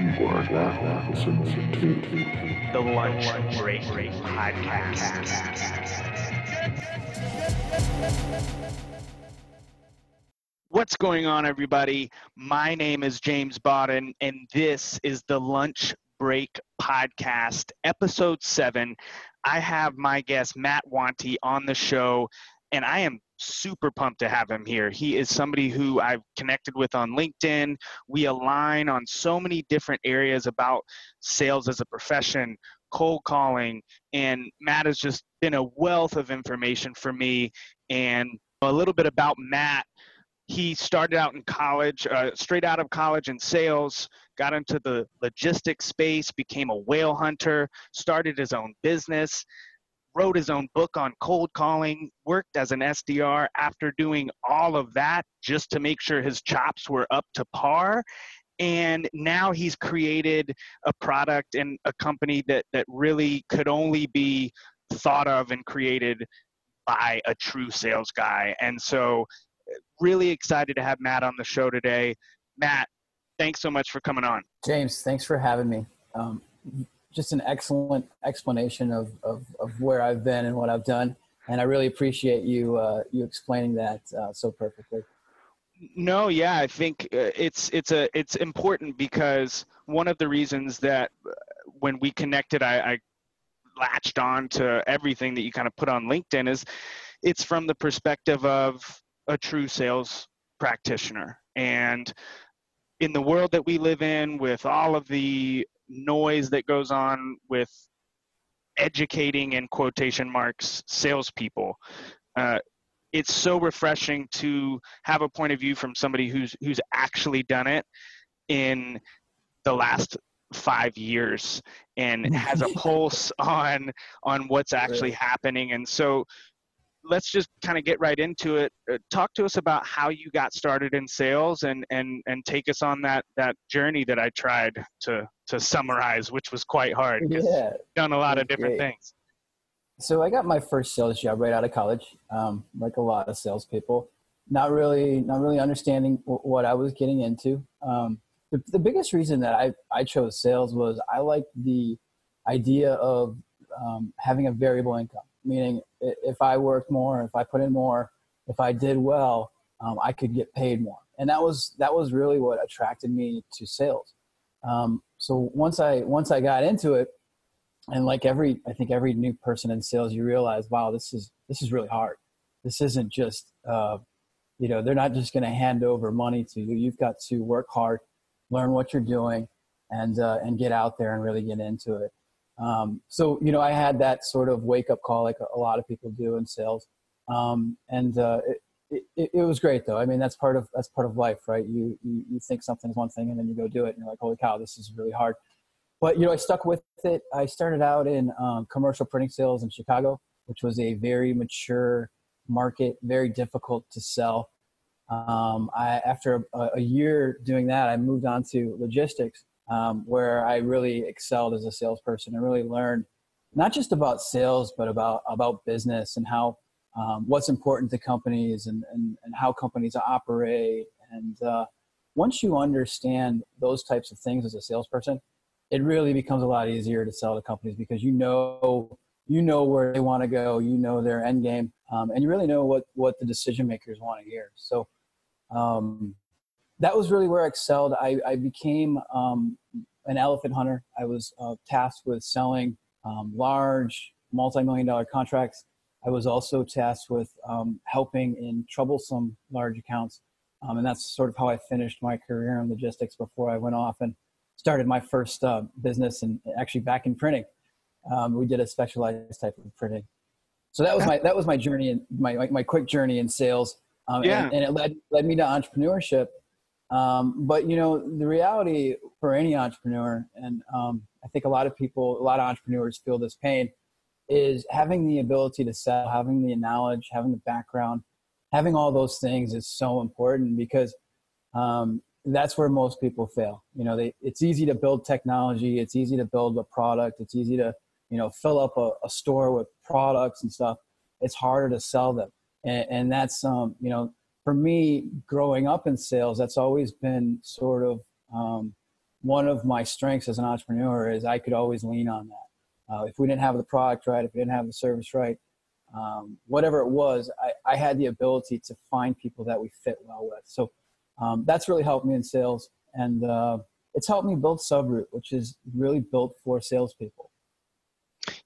You are now listening to The Lunch Break Podcast. What's going on, everybody? My name is James Bodden, and this is the Lunch Break Podcast, Episode 7. I have my guest, Matt Wanti, on the show, and I am super pumped to have him here. He is somebody who I've connected with on LinkedIn. We align on so many different areas about sales as a profession, cold calling, and Matt has just been a wealth of information for me. And a little bit about Matt. He started out in college, uh, straight out of college in sales, got into the logistics space, became a whale hunter, started his own business, wrote his own book on cold calling, worked as an SDR after doing all of that just to make sure his chops were up to par. And now he's created a product and a company that, that really could only be thought of and created by a true sales guy. And so, really excited to have Matt on the show today. Matt, thanks so much for coming on. James, thanks for having me. Um, just an excellent explanation of, of, of, where I've been and what I've done. And I really appreciate you, uh, you explaining that uh, so perfectly. No, yeah, I think uh, it's, it's a, it's important because one of the reasons that uh, when we connected, I, I latched on to everything that you kind of put on LinkedIn is it's from the perspective of a true sales practitioner. And in the world that we live in with all of the noise that goes on with educating in quotation marks salespeople. Uh, it's so refreshing to have a point of view from somebody who's who's actually done it in the last five years and has a pulse on on what's actually happening and so let's just kind of get right into it. Uh, talk to us about how you got started in sales and and and take us on that that journey that I tried to to summarize, which was quite hard. Yeah, done a lot of different great. things. So I got my first sales job right out of college, um, like a lot of salespeople. Not really, not really understanding w- what I was getting into. Um, the, the biggest reason that I I chose sales was I liked the idea of um, having a variable income meaning if I worked more, if I put in more, if I did well, um, I could get paid more. And that was that was really what attracted me to sales. Um, so once I once I got into it, and like every I think every new person in sales, you realize, wow, this is this is really hard. This isn't just uh, you know they're not just going to hand over money to you. You've got to work hard, learn what you're doing, and uh, and get out there and really get into it. Um, so you know, I had that sort of wake up call, like a, lot of people do in sales, um, and uh, it, it, it, was great though. I mean, that's part of that's part of life, right? You, you you think something's one thing, and then you go do it, and you're like, holy cow, this is really hard. But you know, I stuck with it. I started out in um, commercial printing sales in Chicago, which was a very mature market, very difficult to sell. Um, I, after a, a year doing that, I moved on to logistics um, where I really excelled as a salesperson and really learned not just about sales, but about about business and how um, what's important to companies and, and, and how companies operate. And uh, once you understand those types of things as a salesperson, it really becomes a lot easier to sell to companies because you know you know where they want to go, you know their end game, um, and you really know what what the decision makers want to hear. So um, that was really where I excelled. I, I became um, an elephant hunter. I was uh, tasked with selling um, large, multi-million dollar contracts. I was also tasked with um, helping in troublesome large accounts. Um, and that's sort of how I finished my career in logistics before I went off and started my first uh, business and actually back in printing. Um, we did a specialized type of printing. So that was my, that was my journey and my, my, quick journey in sales. Um, yeah. and, and it led, led me to entrepreneurship um, but you know, the reality for any entrepreneur, and um, I think a lot of people, a lot of entrepreneurs feel this pain, is having the ability to sell, having the knowledge, having the background, having all those things is so important because um, that's where most people fail. You know, they, it's easy to build technology, it's easy to build a product, it's easy to you know fill up a, a store with products and stuff. It's harder to sell them, and, and that's um, you know for me, growing up in sales, that's always been sort of um, one of my strengths as an entrepreneur is I could always lean on that. Uh, if we didn't have the product right, if we didn't have the service right, um, whatever it was, I, I, had the ability to find people that we fit well with. So um, that's really helped me in sales, and uh, it's helped me build Subroot, which is really built for salespeople.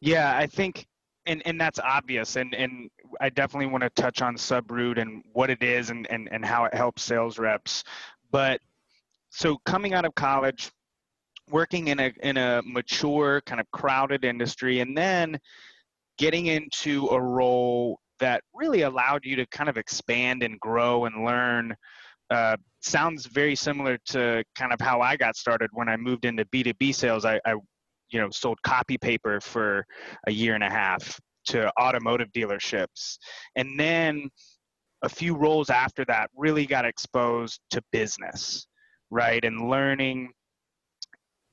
Yeah, I think, and and that's obvious, and and I definitely want to touch on Subroot and what it is and and and how it helps sales reps. But so coming out of college, working in a in a mature kind of crowded industry, and then getting into a role that really allowed you to kind of expand and grow and learn uh, sounds very similar to kind of how I got started when I moved into B2B sales. I, I, you know, sold copy paper for a year and a half to automotive dealerships. And then a few roles after that really got exposed to business, right? And learning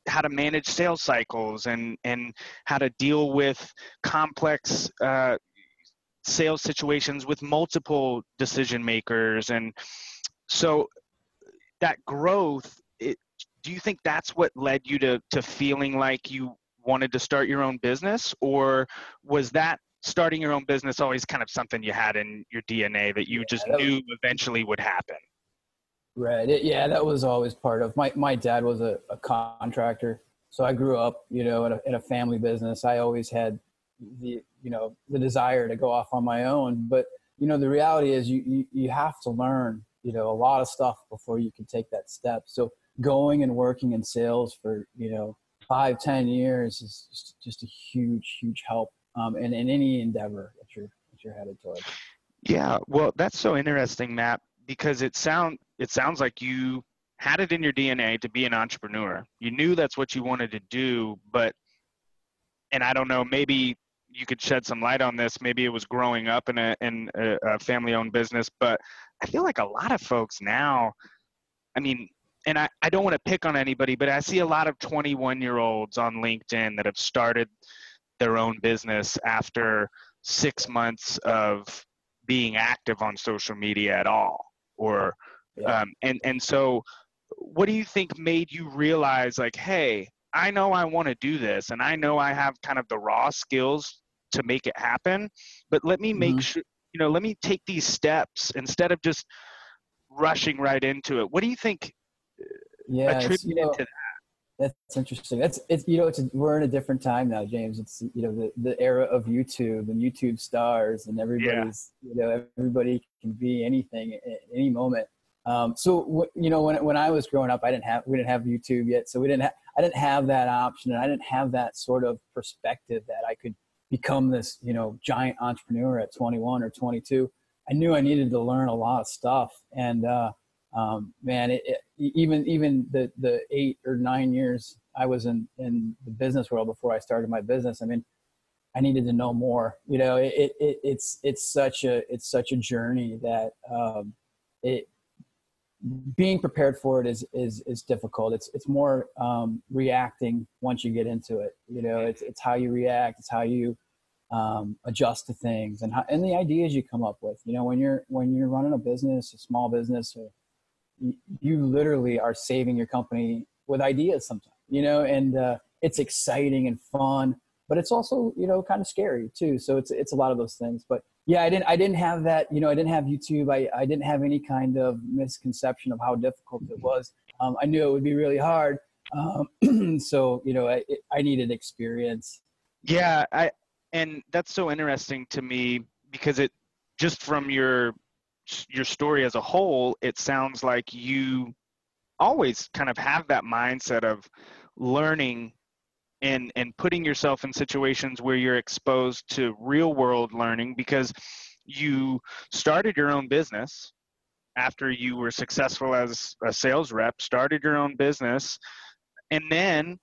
how to manage sales cycles and and how to deal with complex uh, sales situations with multiple decision makers and so that growth it, do you think that's what led you to to feeling like you wanted to start your own business? Or was that starting your own business always kind of something you had in your dna that you yeah, just knew was, eventually would happen? Right it, yeah that was always part of my my dad was a, a contractor so i grew up you know in a, in a family business. I always had the you know the desire to go off on my own but you know the reality is you you, you have to learn you know a lot of stuff before you can take that step. So going and working in sales for you know five ten years is just, just a huge huge help um, in, in any endeavor that you're that you're headed towards yeah well that's so interesting matt because it sound it sounds like you had it in your dna to be an entrepreneur you knew that's what you wanted to do but and i don't know maybe you could shed some light on this. Maybe it was growing up in a in a, a family-owned business, but I feel like a lot of folks now. I mean, and I, I don't want to pick on anybody, but I see a lot of 21 year olds on LinkedIn that have started their own business after six months of being active on social media at all. Or, yeah. um, and, and so what do you think made you realize like, hey, I know I want to do this and I know I have kind of the raw skills to make it happen but let me make mm-hmm. sure you know let me take these steps instead of just rushing right into it what do you think yeah you know, to that. that's interesting. That's it's you know it's a, we're in a different time now james. It's you know the, the era of youtube and youtube stars and everybody's yeah. you know everybody can be anything at any moment. Um, so you know when, when i was growing up i didn't have we didn't have youtube yet so we didn't have i didn't have that option and i didn't have that sort of perspective that i could become this you know giant entrepreneur at 21 or 22 i knew i needed to learn a lot of stuff and uh, um, man it, it, even even the the eight or nine years i was in in the business world before i started my business i mean i needed to know more you know it, it it's it's such a it's such a journey that um, it being prepared for it is is is difficult. It's it's more um, reacting once you get into it. You know, it's it's how you react. It's how you um, adjust to things and how, and the ideas you come up with. You know, when you're when you're running a business, a small business, or you, literally are saving your company with ideas sometimes. You know, and uh, it's exciting and fun, but it's also you know kind of scary too. So it's it's a lot of those things, but yeah, I didn't, I didn't have that, you know, I didn't have YouTube. I, I didn't have any kind of misconception of how difficult it was. Um, I knew it would be really hard. Um, so, you know, I, I needed experience. Yeah. I, and that's so interesting to me because it just from your, your story as a whole, it sounds like you always kind of have that mindset of learning and and putting yourself in situations where you're exposed to real world learning because you started your own business after you were successful as a sales rep started your own business and then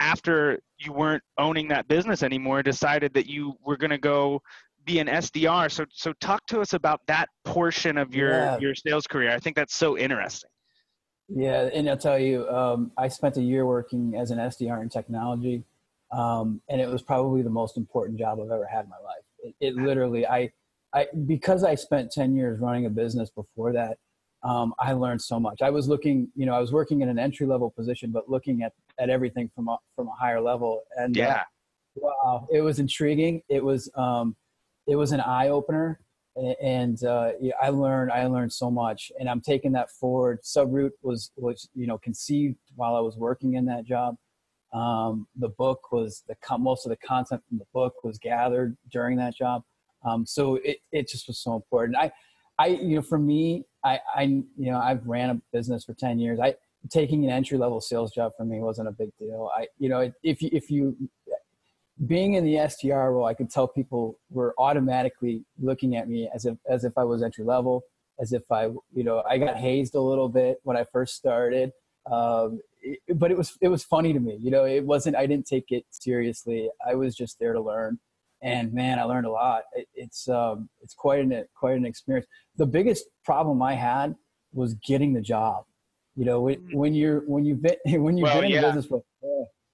after you weren't owning that business anymore decided that you were going to go be an SDR so so talk to us about that portion of your yeah. your sales career I think that's so interesting yeah, and I'll tell you, um, I spent a year working as an SDR in technology, um, and it was probably the most important job I've ever had in my life. It, it, literally, I, I, because I spent ten years running a business before that, um, I learned so much. I was looking, you know, I was working in an entry level position, but looking at, at everything from a, from a higher level. And uh, Yeah. uh, wow, it was intriguing. It was, um, it was an eye opener and uh, I learned I learned so much, and I'm taking that forward. Subroot was was you know conceived while I was working in that job. Um, the book was the most of the content from the book was gathered during that job. Um, so it it just was so important. I I you know for me I I you know I've ran a business for ten years. I taking an entry level sales job for me wasn't a big deal. I you know if you if you being in the SDR role, I could tell people were automatically looking at me as if as if I was entry level, as if I you know I got hazed a little bit when I first started. Um, it, but it was it was funny to me. You know, it wasn't. I didn't take it seriously. I was just there to learn, and man, I learned a lot. It, it's um, it's quite an quite an experience. The biggest problem I had was getting the job. You know, when, when you're when you've been when you've Well, been in yeah. business for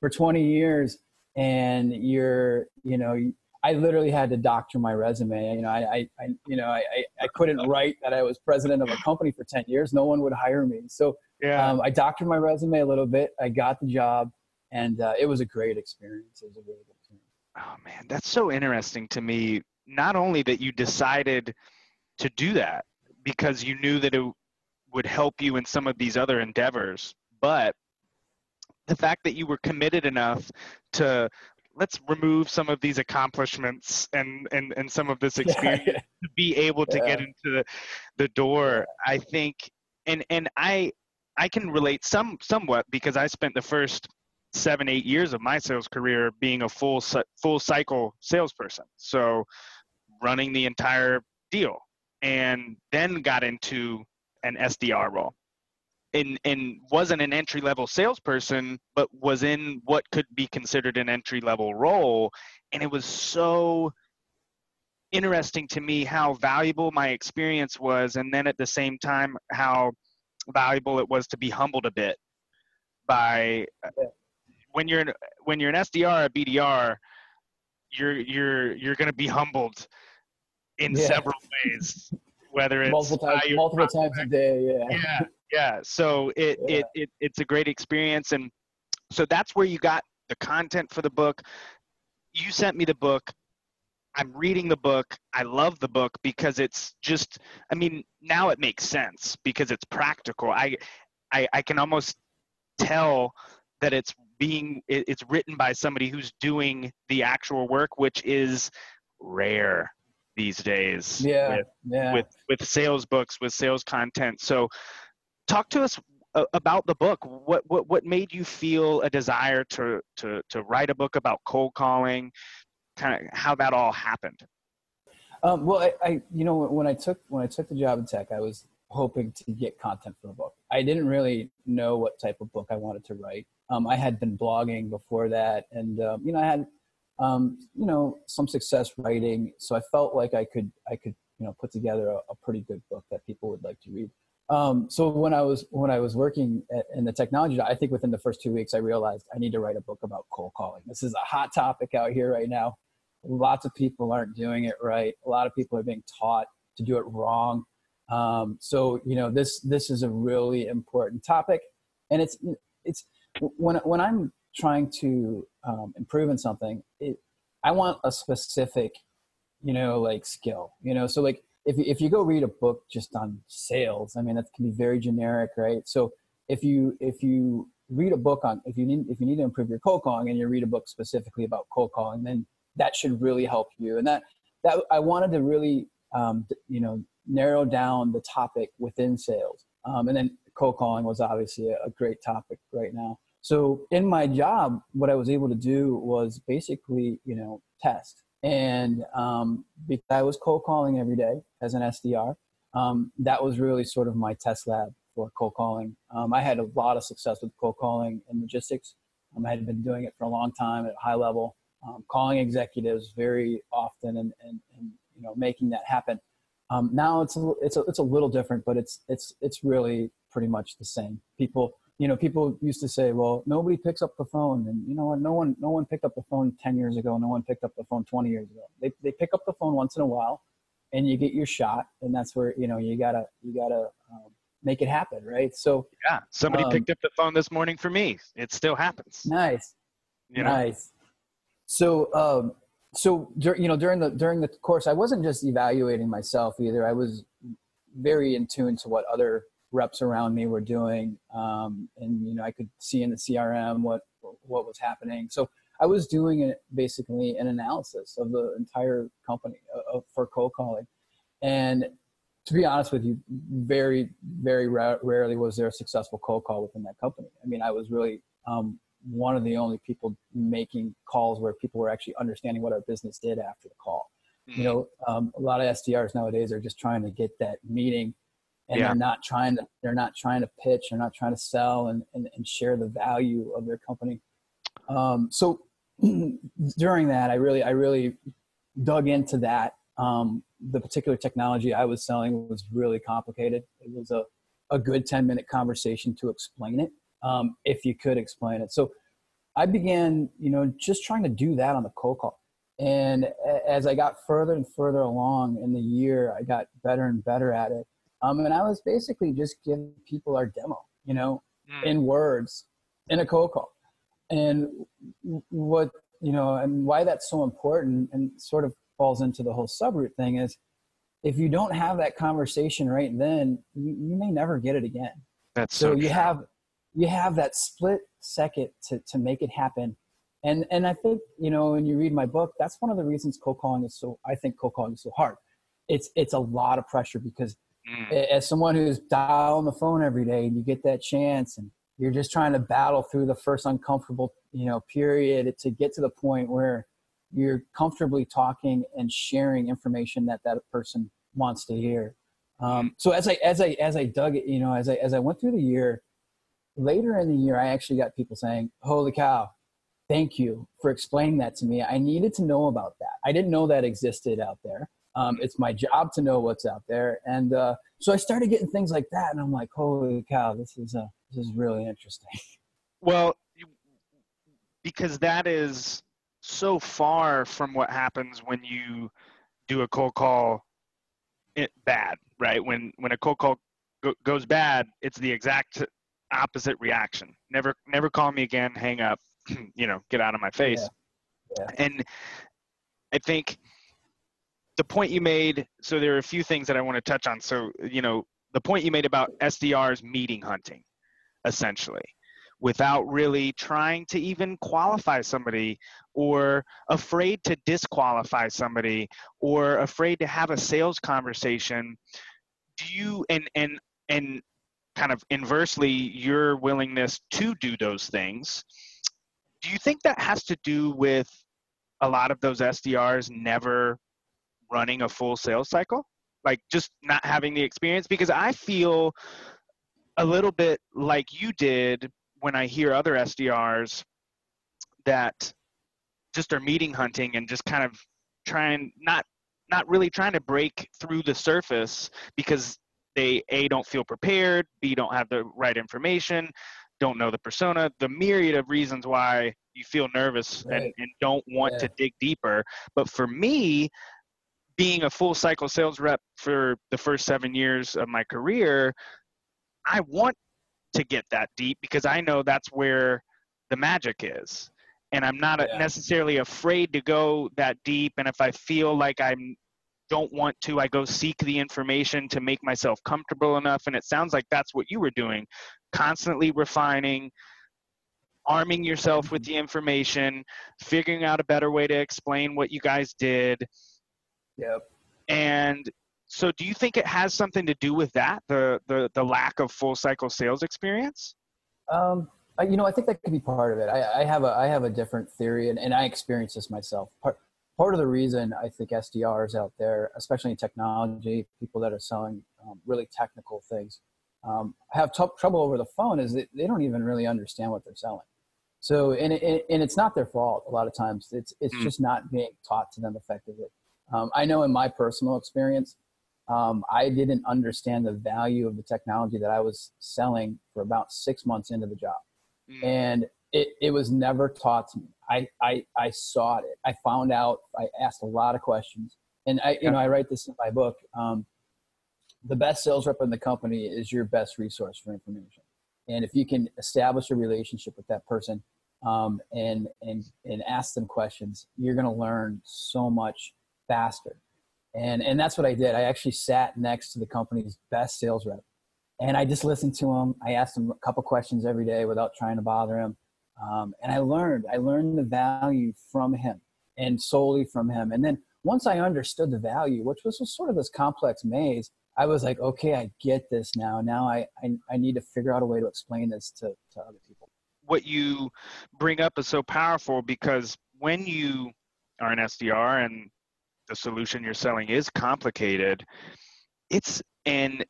for 20 years and you're you know i literally had to doctor my resume. You know i i, you know I, I I couldn't write that i was president of a company for 10 years. No one would hire me. So Yeah. um, i doctored my resume a little bit. I got the job and uh, it was a great experience. It was a really good experience. Oh man, that's so interesting to me. Not only that you decided to do that because you knew that it would help you in some of these other endeavors, but the fact that you were committed enough to let's remove some of these accomplishments and and, and some of this experience to be able to get into the, the door i think and and i i can relate some somewhat because i spent the first seven eight years of my sales career being a full full cycle salesperson. So running the entire deal and then got into an sdr role and and wasn't an entry level salesperson but was in what could be considered an entry level role. And it was so interesting to me how valuable my experience was and then at the same time how valuable it was to be humbled a bit by when you're an, when you're an SDR a BDR you're you're you're going to be humbled in Yeah. several ways whether it's multiple times multiple times a day yeah. Yeah yeah so it, Yeah. it it it's a great experience and so that's where you got the content for the book. You sent me the book. I'm reading the book. I love the book because it's just i mean now it makes sense because it's practical. I i, I can almost tell that it's being it, it's written by somebody who's doing the actual work which is rare these days yeah with yeah. with with sales books with sales content. So talk to us about the book what what what made you feel a desire to to to write a book about cold calling kind of how that all happened Um, well, I, I, you know, when I took when I took the job in tech, I was hoping to get content for the book. I didn't really know what type of book I wanted to write. Um, I had been blogging before that, and um, you know, I had, um, you know, some success writing. So I felt like I could, I could, you know, put together a, a pretty good book that people would like to read. Um, so when I was when I was working at, in the technology, I think within the first two weeks, I realized I need to write a book about cold calling. This is a hot topic out here right now. Lots of people aren't doing it right. A lot of people are being taught to do it wrong. Um, so you know this this is a really important topic. And it's it's when when i'm trying to um, improve in something it, i want a specific you know like skill you know? So like if you, if you go read a book just on sales i mean that can be very generic right? So if you if you read a book on if you need if you need to improve your cold calling and you read a book specifically about cold calling then that should really help you. And that that i wanted to really um, you know narrow down the topic within sales. Um, and then cold calling was obviously a, a great topic right now. So in my job what i was able to do was basically you know test and um, because i was cold calling every day as an sdr um, that was really sort of my test lab for cold calling um, i had a lot of success with cold calling and logistics um, i had been doing it for a long time at a high level um, calling executives very often and, and, and you know making that happen. Um, now it's a, it's a, it's a little different, but it's it's it's really pretty much the same. People you know people used to say, well, nobody picks up the phone, and you know what? No one no one picked up the phone ten years ago. No one picked up the phone twenty years ago. They they pick up the phone once in a while, and you get your shot, and that's where you know you gotta you gotta um, make it happen, right? So yeah, somebody um, picked up the phone this morning for me. It still happens. Nice, you know? nice. So, um, so you know, during the during the course, I wasn't just evaluating myself either. I was very in tune to what other reps around me were doing, um, and you know, I could see in the CRM what what was happening. So I was doing it basically an analysis of the entire company uh, for cold calling, and to be honest with you, very very ra- rarely was there a successful cold call within that company. I mean, I was really um, one of the only people making calls where people were actually understanding what our business did after the call. Mm-hmm. You know, um, a lot of SDRs nowadays are just trying to get that meeting and yeah. they're not trying to they're not trying to pitch they're not trying to sell and, and, and share the value of their company um, so during that i really i really dug into that um, the particular technology i was selling was really complicated it was a, a good 10 minute conversation to explain it um, if you could explain it. So I began, you know, just trying to do that on the cold call. And as I got further and further along in the year, I got better and better at it. Um, and I was basically just giving people our demo, you know, mm. in words, in a cold call. And what, you know, and why that's so important and sort of falls into the whole Subroot thing is if you don't have that conversation right then, you, you may never get it again. That's so, so you have you have that split second to, to make it happen. And, and I think, you know, when you read my book, that's one of the reasons cold calling is so, I think cold calling is so hard. It's, it's a lot of pressure because mm. as someone who's dialing the phone every day and you get that chance and you're just trying to battle through the first uncomfortable, you know, period to get to the point where you're comfortably talking and sharing information that that person wants to hear. Um, so as I, as I, as I dug it, you know, as I, as I went through the year, later in the year, I actually got people saying, Holy cow, thank you for explaining that to me. I needed to know about that. I didn't know that existed out there. Um, it's my job to know what's out there. And uh, so I started getting things like that. And I'm like, holy cow, this is, uh, this is really interesting. Well, because that is so far from what happens when you do a cold call it bad, right? When, when a cold call goes bad, it's the exact opposite reaction. Never, never call me again. Hang up. you know, get out of my face. Yeah. Yeah. And I think the point you made. So there are a few things that I want to touch on. So you know, the point you made about SDRs meeting hunting, essentially, without really trying to even qualify somebody or afraid to disqualify somebody or afraid to have a sales conversation do you and and and kind of inversely your willingness to do those things do you think that has to do with a lot of those sdrs never running a full sales cycle like just not having the experience because i feel a little bit like you did when i hear other sdrs that just are meeting hunting and just kind of trying not not really trying to break through the surface because they a don't feel prepared b don't have the right information don't know the persona the myriad of reasons why you feel nervous right. and, and, don't want yeah. to dig deeper but for me being a full cycle sales rep for the first seven years of my career i want to get that deep because i know that's where the magic is and i'm not yeah. necessarily afraid to go that deep and if i feel like i'm don't want to, I go seek the information to make myself comfortable enough. And it sounds like that's what you were doing, constantly refining, arming yourself with mm-hmm. the information, figuring out a better way to explain what you guys did. Yep. And so do you think it has something to do with that, the the, the lack of full cycle sales experience? Um, you know, I think that could be part of it. I, I have a I have a different theory, and, and I experience this myself. Part part of the reason I think SDRs out there, especially in technology, people that are selling um, really technical things, um, have t- trouble over the phone is that they don't even really understand what they're selling. So, and, it, and it's not their fault a lot of times. It's, it's mm. just not being taught to them effectively. Um, I know in my personal experience, um, I didn't understand the value of the technology that I was selling for about six months into the job. Mm. And it, it was never taught to me. I, I, I saw it. I found out, I asked a lot of questions. And I, you know, I write this in my book. Um, the best sales rep in the company is your best resource for information. And if you can establish a relationship with that person um, and and and ask them questions, you're going to learn so much faster. And and that's what I did. I actually sat next to the company's best sales rep, and I just listened to him. I asked him a couple questions every day without trying to bother him, um, and I learned. I learned the value from him and solely from him. And then once I understood the value, which was sort of this complex maze, I was like, okay, I get this now. Now I, I, I need to figure out a way to explain this to, to other people. What you bring up is so powerful because when you are an SDR and the solution you're selling is complicated, it's and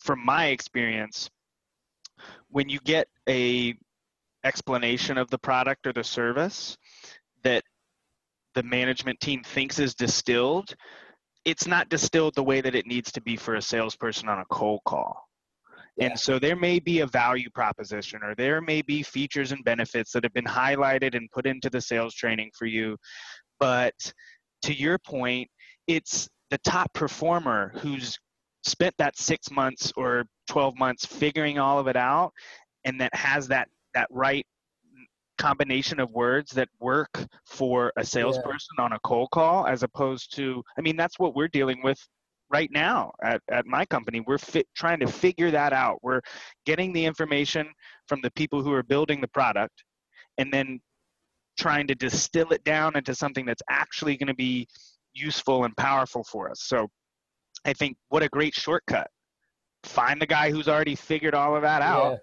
from my experience, when you get a explanation of the product or the service that the management team thinks is distilled, it's not distilled the way that it needs to be for a salesperson on a cold call. Yeah. And so there may be a value proposition or there may be features and benefits that have been highlighted and put into the sales training for you. But to your point, it's the top performer who's spent that six months or 12 months figuring all of it out and that has that that right combination of words that work for a salesperson yeah. on a cold call as opposed to i mean that's what we're dealing with right now at, at my company we're fit, trying to figure that out we're getting the information from the people who are building the product and then trying to distill it down into something that's actually going to be useful and powerful for us. So i think what a great shortcut. Find the guy who's already figured all of that out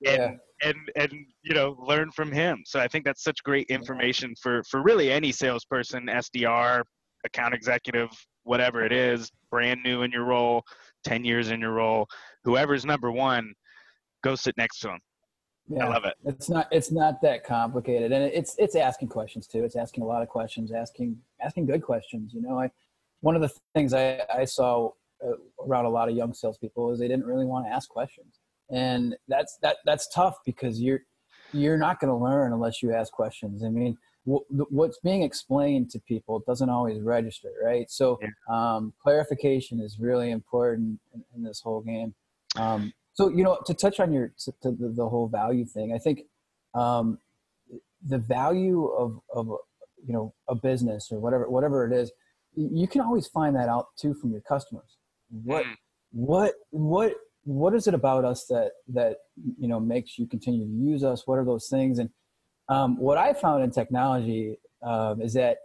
yeah. and yeah. and and you know learn from him. So i think that's such great information for for really any salesperson sdr account executive whatever it is brand new in your role 10 years in your role whoever's number one go sit next to him yeah, I love it. It's not it's not that complicated, and it's it's asking questions too. It's asking a lot of questions, asking asking good questions. You know, I one of the things I I saw uh, around a lot of young salespeople is they didn't really want to ask questions and that's that that's tough because you're you're not going to learn unless you ask questions. I mean, what's being explained to people doesn't always register, right? So um, clarification is really important in, in this whole game. Um, so you know, to touch on your to, to the, the, whole value thing, I think um, the value of of you know a business or whatever whatever it is, you can always find that out too from your customers. What mm. what what what is it about us that that you know makes you continue to use us what are those things and um, what i found in technology um, is that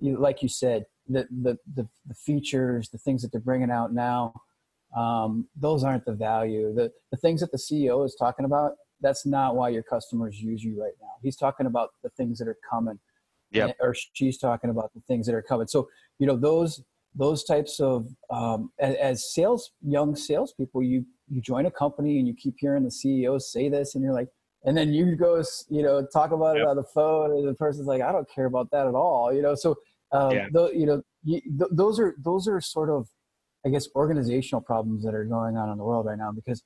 you, like you said the, the, the the features the things that they're bringing out now um, those aren't the value the the things that the ceo is talking about that's not why your customers use you right now he's talking about the things that are coming yeah or she's talking about the things that are coming so you know those those types of um, as, as sales young salespeople you you join a company and you keep hearing the CEO say this, and you're like, and then you go, you know, talk about yep. it on the phone, and the person's like, I don't care about that at all, you know. So, um, yeah. th- you know, you, th- those are those are sort of, I guess, organizational problems that are going on in the world right now because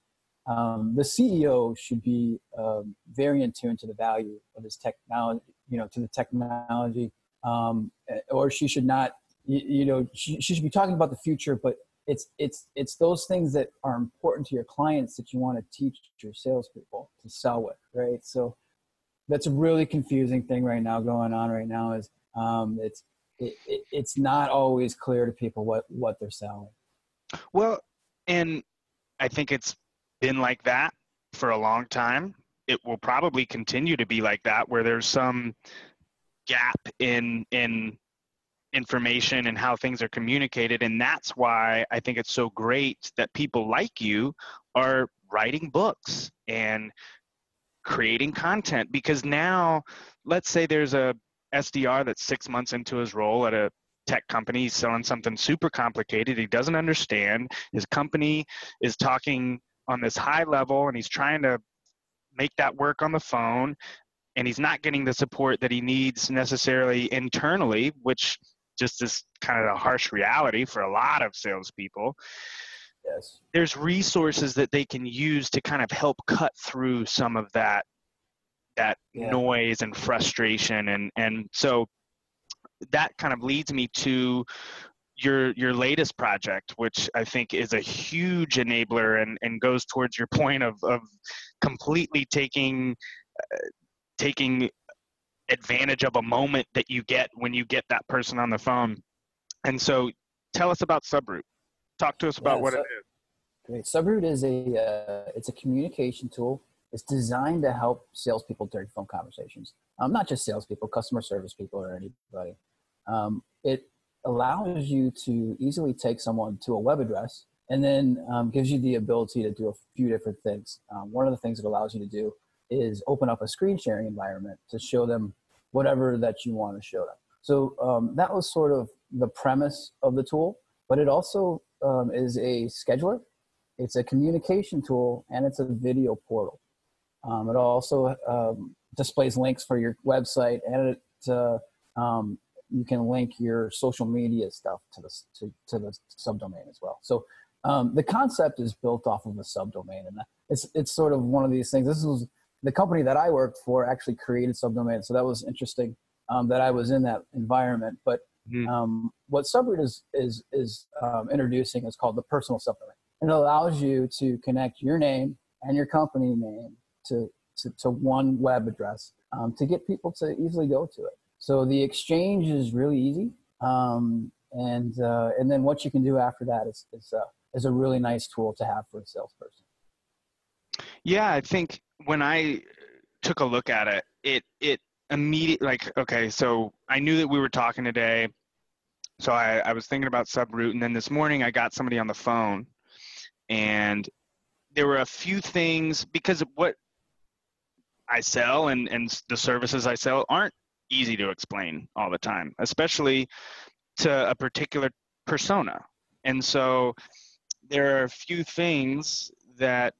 um, the CEO should be um, very in tune to the value of his technology, you know, to the technology, um, or she should not, you, you know, she, she should be talking about the future, but it's it's it's those things that are important to your clients that you want to teach your salespeople to sell with, right? So that's a really confusing thing right now going on right now is um, it's it, it, it's not always clear to people what what they're selling. Well, and I think it's been like that for a long time. It will probably continue to be like that, where there's some gap in in information and how things are communicated. And that's why I think it's so great that people like you are writing books and creating content because now let's say there's a SDR that's six months into his role at a tech company he's selling something super complicated he doesn't understand his company is talking on this high level and he's trying to make that work on the phone and he's not getting the support that he needs necessarily internally which just is kind of a harsh reality for a lot of salespeople. Yes. There's resources that they can use to kind of help cut through some of that that yeah. noise and frustration and and so that kind of leads me to your your latest project, which I think is a huge enabler and, and goes towards your point of of completely taking uh, taking advantage of a moment that you get when you get that person on the phone. And so, tell us about Subroot. Talk to us about Yeah, what so- it is. Great. Subroot is a uh, it's a communication tool. It's designed to help salespeople during phone conversations. Um, not just salespeople, customer service people, or anybody. Um, it allows you to easily take someone to a web address and then um, gives you the ability to do a few different things. Um, one of the things it allows you to do is open up a screen sharing environment to show them whatever that you want to show them. So um, that was sort of the premise of the tool, but it also um, is a scheduler it's a communication tool and it's a video portal. Um, it also displays links for your website and it uh, um, you can link your social media stuff to the to, to the subdomain as well. So um, the concept is built off of a subdomain, and it's it's sort of one of these things. This was the company that I worked for actually created subdomain, so that was interesting um, that I was in that environment. But Mhm. um, what Subroot is is is um, introducing is called the personal subdomain and it allows you to connect your name and your company name to, to, to one web address um, to get people to easily go to it. So the exchange is really easy. Um, and, uh, and then what you can do after that is, is, uh, is a really nice tool to have for a salesperson. Yeah, I think when I took a look at it, it it immediately like okay, so I knew that we were talking today, so I, I was thinking about Subroot, and then this morning I got somebody on the phone, and there were a few things because of what I sell and and the services I sell aren't easy to explain all the time, especially to a particular persona, and so there are a few things that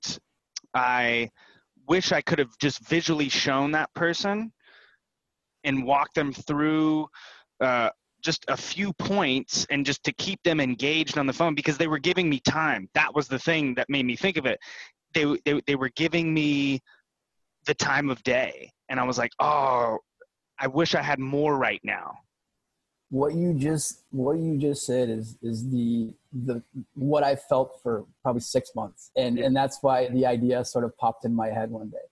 I wish I could have just visually shown that person and walked them through uh, just a few points and just to keep them engaged on the phone because they were giving me time. That was the thing that made me think of it. They, they, they were giving me the time of day. And I was like, oh, I wish I had more right now. What you just what you just said is is the the what I felt for probably six months, and and that's why the idea sort of popped in my head one day.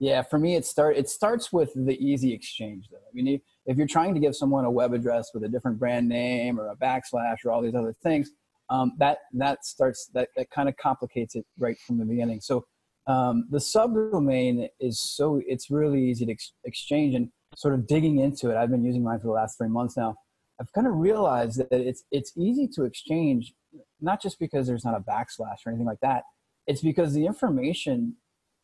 Yeah, for me, it start it starts with the easy exchange. Though I mean, if- if you're trying to give someone a web address with a different brand name or a backslash or all these other things, um, that that starts that that kind of complicates it right from the beginning. So um, the subdomain is so it's really easy to ex- exchange and sort of digging into it. I've been using mine for the last three months now. I've kind of realized that it's it's easy to exchange, not just because there's not a backslash or anything like that. It's because the information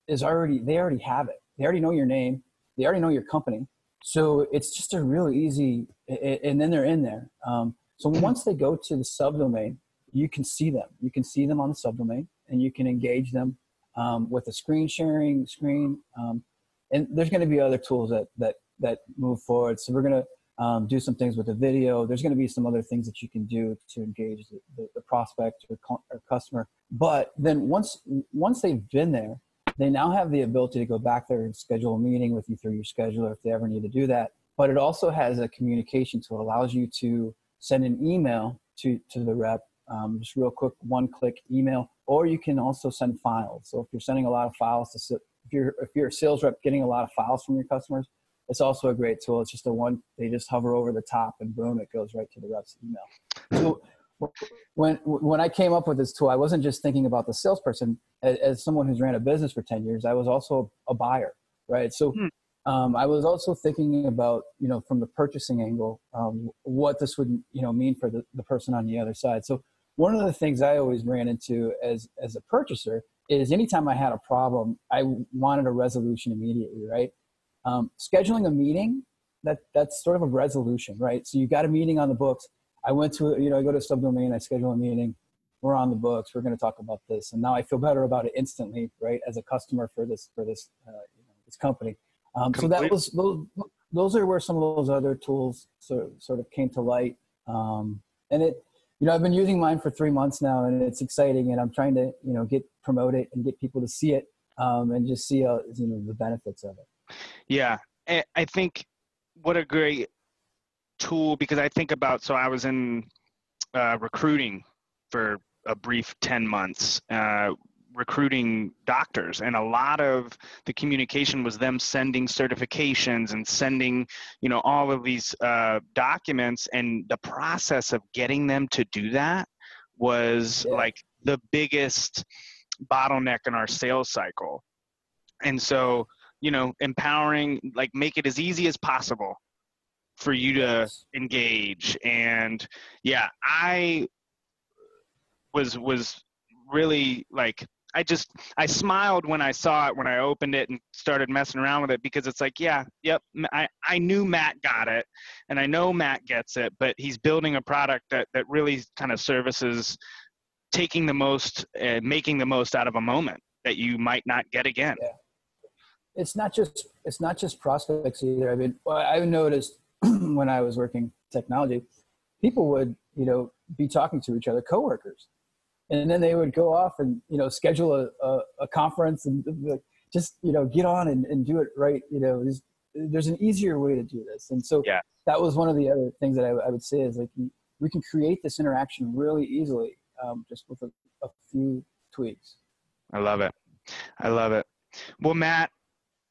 is already they already have it. They already know your name. They already know your company. So it's just a really easy, and then they're in there. Um, so once they go to the subdomain, you can see them. You can see them on the subdomain, and you can engage them um, with a screen sharing screen. Um, and there's going to be other tools that that that move forward. So we're going to um, do some things with the video. There's going to be some other things that you can do to engage the, the, the prospect or, co- or customer. But then once once they've been there, they now have the ability to go back there and schedule a meeting with you through your scheduler if they ever need to do that. But it also has a communication tool. It allows you to send an email to, to the rep, um, just real quick, one click email, or you can also send files. So if you're sending a lot of files to, if you're, if you're a sales rep getting a lot of files from your customers, it's also a great tool. It's just a one, they just hover over the top and boom, it goes right to the rep's email. So when, when I came up with this tool, I wasn't just thinking about the salesperson as, as someone who's ran a business for 10 years, I was also a buyer, right? So Hmm. um, I was also thinking about, you know, from the purchasing angle, um, what this would, you know, mean for the, the person on the other side. So one of the things I always ran into as, as a purchaser is anytime I had a problem, I wanted a resolution immediately, right? Um, scheduling a meeting, that, that's sort of a resolution, right? So you've got a meeting on the books. I went to, you know, I go to a subdomain, I schedule a meeting. We're on the books. We're going to talk about this. And now i feel better about it instantly right as a customer for this for this uh, you know, this company. Um, so that was those, those are where some of those other tools sort, sort of came to light. Um, and it you know i've been using mine for three months now and it's exciting and i'm trying to you know get promote it and get people to see it um, and just see uh, you know the benefits of it Yeah, I I think what a great tool because I think about so I was in uh, recruiting for a brief 10 months, uh, recruiting doctors. And a lot of the communication was them sending certifications and sending, you know, all of these uh, documents. And the process of getting them to do that was Yeah. like the biggest bottleneck in our sales cycle. And so, you know, empowering, like make it as easy as possible for you to engage. And yeah i was was really like i just i smiled when i saw it when i opened it and started messing around with it because it's like yeah yep i i knew matt got it and i know matt gets it but he's building a product that that really kind of services taking the most uh, making the most out of a moment that you might not get again it's not just it's not just prospects either. I mean, I noticed when I was working technology, people would you know be talking to each other, coworkers, and then they would go off and you know schedule a, a, a conference and just you know get on and, and do it right. You know, there's, there's an easier way to do this, and so Yeah. that was one of the other things that I, I would say is like we- we can create this interaction really easily um, just with a, a few tweaks. I love it. I love it. Well, Matt,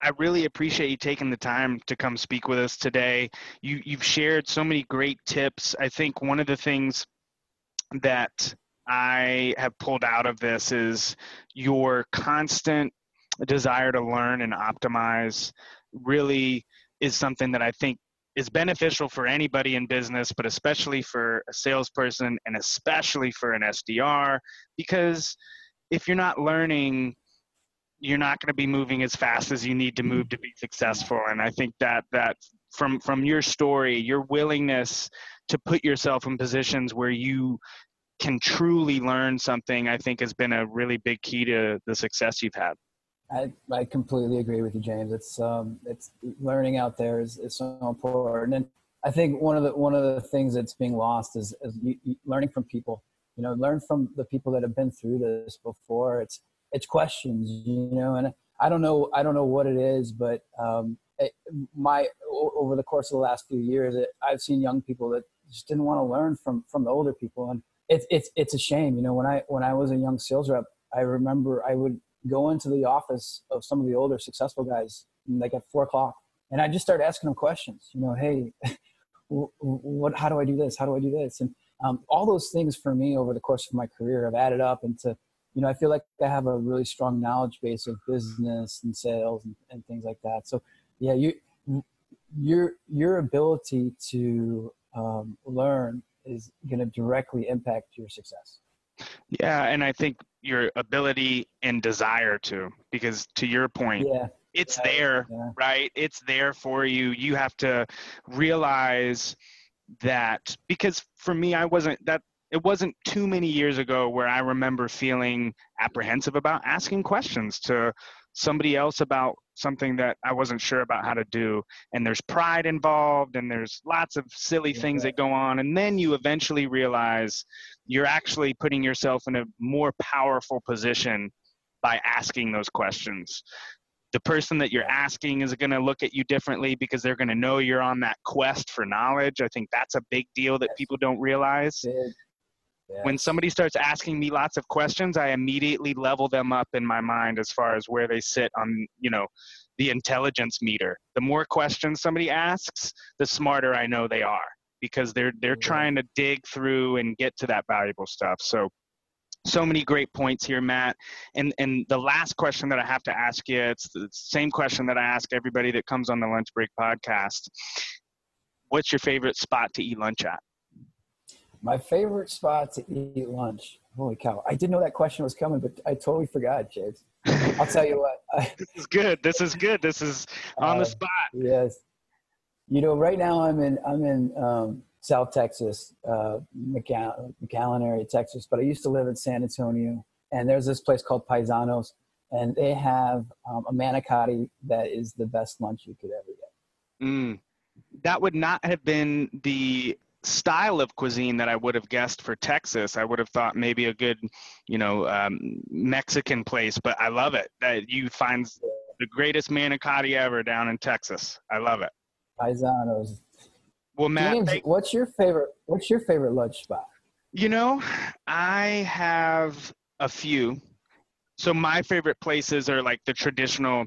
I really appreciate you taking the time to come speak with us today. You you've shared so many great tips. I think one of the things that I have pulled out of this is your constant desire to learn and optimize really is something that I think is beneficial for anybody in business, but especially for a salesperson and especially for an SDR, because if you're not learning, you're not going to be moving as fast as you need to move to be successful. And I think that that from from your story, your willingness to put yourself in positions where you can truly learn something, I think has been a really big key to the success you've had. I, I completely agree with you, James. It's um, it's learning out there is, is so important, and I think one of the one of the things that's being lost is, is learning from people. You know, learn from the people that have been through this before. It's it's questions, you know, and I don't know I don't know what it is, but um, it, my over the course of the last few years, it, I've seen young people that just didn't want to learn from from the older people, and it's it's it's a shame. You know, when I when I was a young sales rep, I remember I would go into the office of some of the older successful guys like at four o'clock and i just start asking them questions you know hey what how do i do this how do i do this and um, all those things for me over the course of my career have added up into you know i feel like i have a really strong knowledge base of business and sales and, and things like that so yeah you your your ability to um, learn is going to directly impact your success Yeah, and I think your ability and desire to, because to your point, yeah it's yeah, there, yeah. right? It's there for you. You have to realize that because for me, I wasn't that. It wasn't too many years ago where I remember feeling apprehensive about asking questions to somebody else about something that I wasn't sure about how to do. And there's pride involved, and there's lots of silly Yeah, things that go on. And then you eventually realize you're actually putting yourself in a more powerful position by asking those questions. The person that you're asking is going to look at you differently because they're going to know you're on that quest for knowledge. I think that's a big deal that people don't realize. Big. When somebody starts asking me lots of questions, I immediately level them up in my mind as far as where they sit on, you know, the intelligence meter. The more questions somebody asks, the smarter I know they are because they're they're Yeah. trying to dig through and get to that valuable stuff. So so many great points here, Matt. And and the last question that I have to ask you, it's the same question that I ask everybody that comes on the Lunch Break podcast. What's your favorite spot to eat lunch at? My favorite spot to eat lunch. Holy cow! I didn't know that question was coming, but I totally forgot, James. I'll tell you what. I, This is good. This is good. This is on the Uh, spot. yes. You know, right now I'm in I'm in um, South Texas, uh, McAllen, McAllen area, Texas. But I used to live in San Antonio, and there's this place called Paesanos, and they have um, a manicotti that is the best lunch you could ever get. Mm. That would not have been the style of cuisine that I would have guessed for Texas. I would have thought maybe a good, you know, um, Mexican place, but I love it that you find the greatest manicotti ever down in Texas. I love it. Paesanos. Well, Matt, James, thank- what's your favorite? What's your favorite lunch spot? You know, I have a few. So my favorite places are like the traditional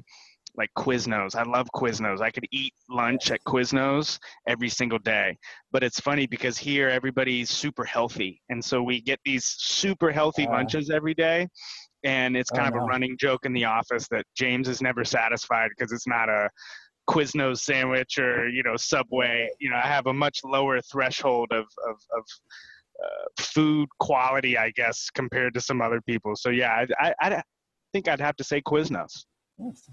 like Quiznos. I love Quiznos. I could eat lunch at Quiznos every single day. But it's funny because here everybody's super healthy. And so we get these super healthy Uh. lunches every day. And it's kind Oh, of a no. running joke in the office that James is never satisfied because it's not a Quiznos sandwich or, you know, Subway. You know, I have a much lower threshold of, of, of uh, food quality, I guess, compared to some other people. So yeah, I, I, I think I'd have to say Quiznos. Yes.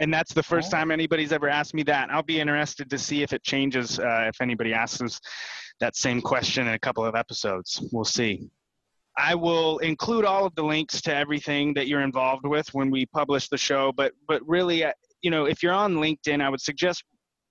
And that's the first Oh. time anybody's ever asked me that. I'll be interested to see if it changes uh, if anybody asks us that same question in a couple of episodes. We'll see. I will include all of the links to everything that you're involved with when we publish the show. But but really, uh, you know, if you're on LinkedIn, I would suggest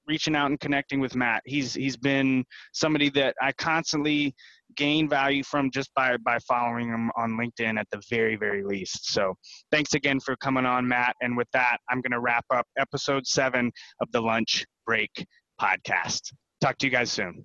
reaching out and connecting with Matt. He's he's been somebody that I constantly gain value from just by by following them on LinkedIn at the very very least. So thanks again for coming on, Matt. And with that, I'm going to wrap up episode seven of the Lunch Break podcast. Talk to you guys soon.